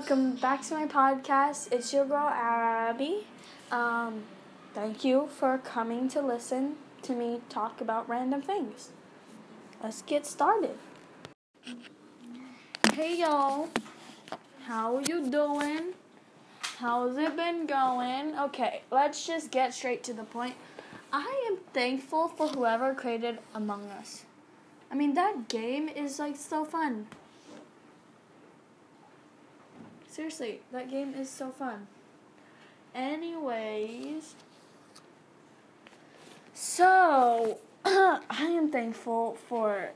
welcome back to my podcast. It's your girl Abby. Um, thank you for coming to listen to me talk about random things. Let's get started. Hey y'all, how you doing? How's it been going? Okay, let's just get straight to the point. I am thankful for whoever created Among Us. I mean, that game is like so fun. Seriously, that game is so fun. Anyways, so I am thankful for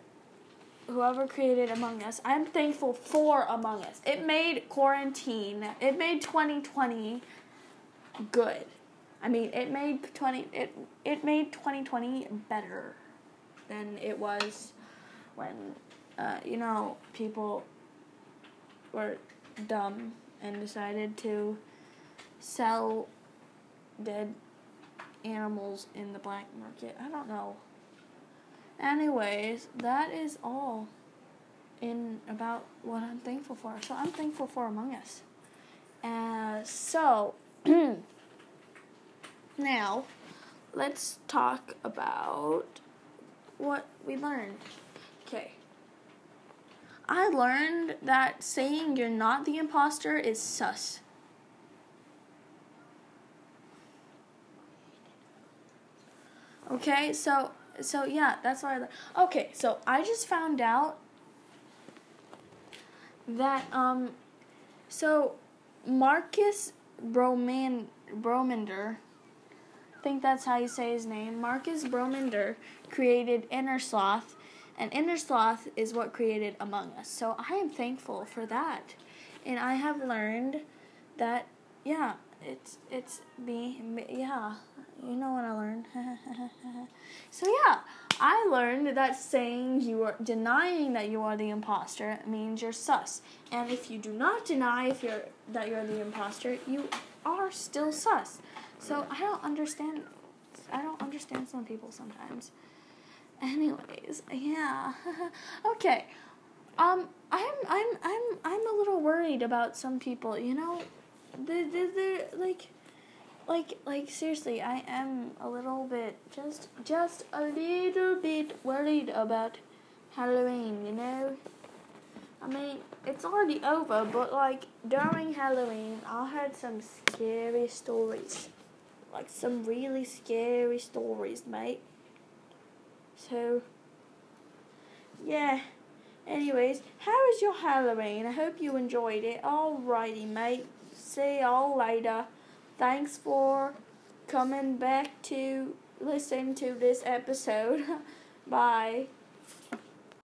whoever created Among Us. I'm thankful for Among Us. It made quarantine, it made 2020 good. I mean, it made 20 it it made 2020 better than it was when uh, you know people were dumb and decided to sell dead animals in the black market. I don't know. Anyways, that is all in about what I'm thankful for. So I'm thankful for Among Us. Uh, so now let's talk about what we learned. Okay. I learned that saying you're not the imposter is sus. Okay, so so yeah, that's why I. Okay, so I just found out that um so Marcus Broman Brominder I think that's how you say his name. Marcus Brominder created Innersloth and Innersloth is what created Among Us. So I am thankful for that. And I have learned that, yeah, it's it's me, me yeah, you know what I learned. so yeah, I learned that saying you are denying that you are the imposter means you're sus. And if you do not deny if you're that you're the imposter, you are still sus. So I don't understand I don't understand some people sometimes. Anyways, yeah. okay. Um, I'm I'm I'm I'm a little worried about some people. You know, they they they're like, like like seriously, I am a little bit just just a little bit worried about Halloween. You know. I mean, it's already over, but like during Halloween, I heard some scary stories. Like some really scary stories, mate. So, yeah. Anyways, how was your Halloween? I hope you enjoyed it. Alrighty, mate. See y'all later. Thanks for coming back to listen to this episode. Bye.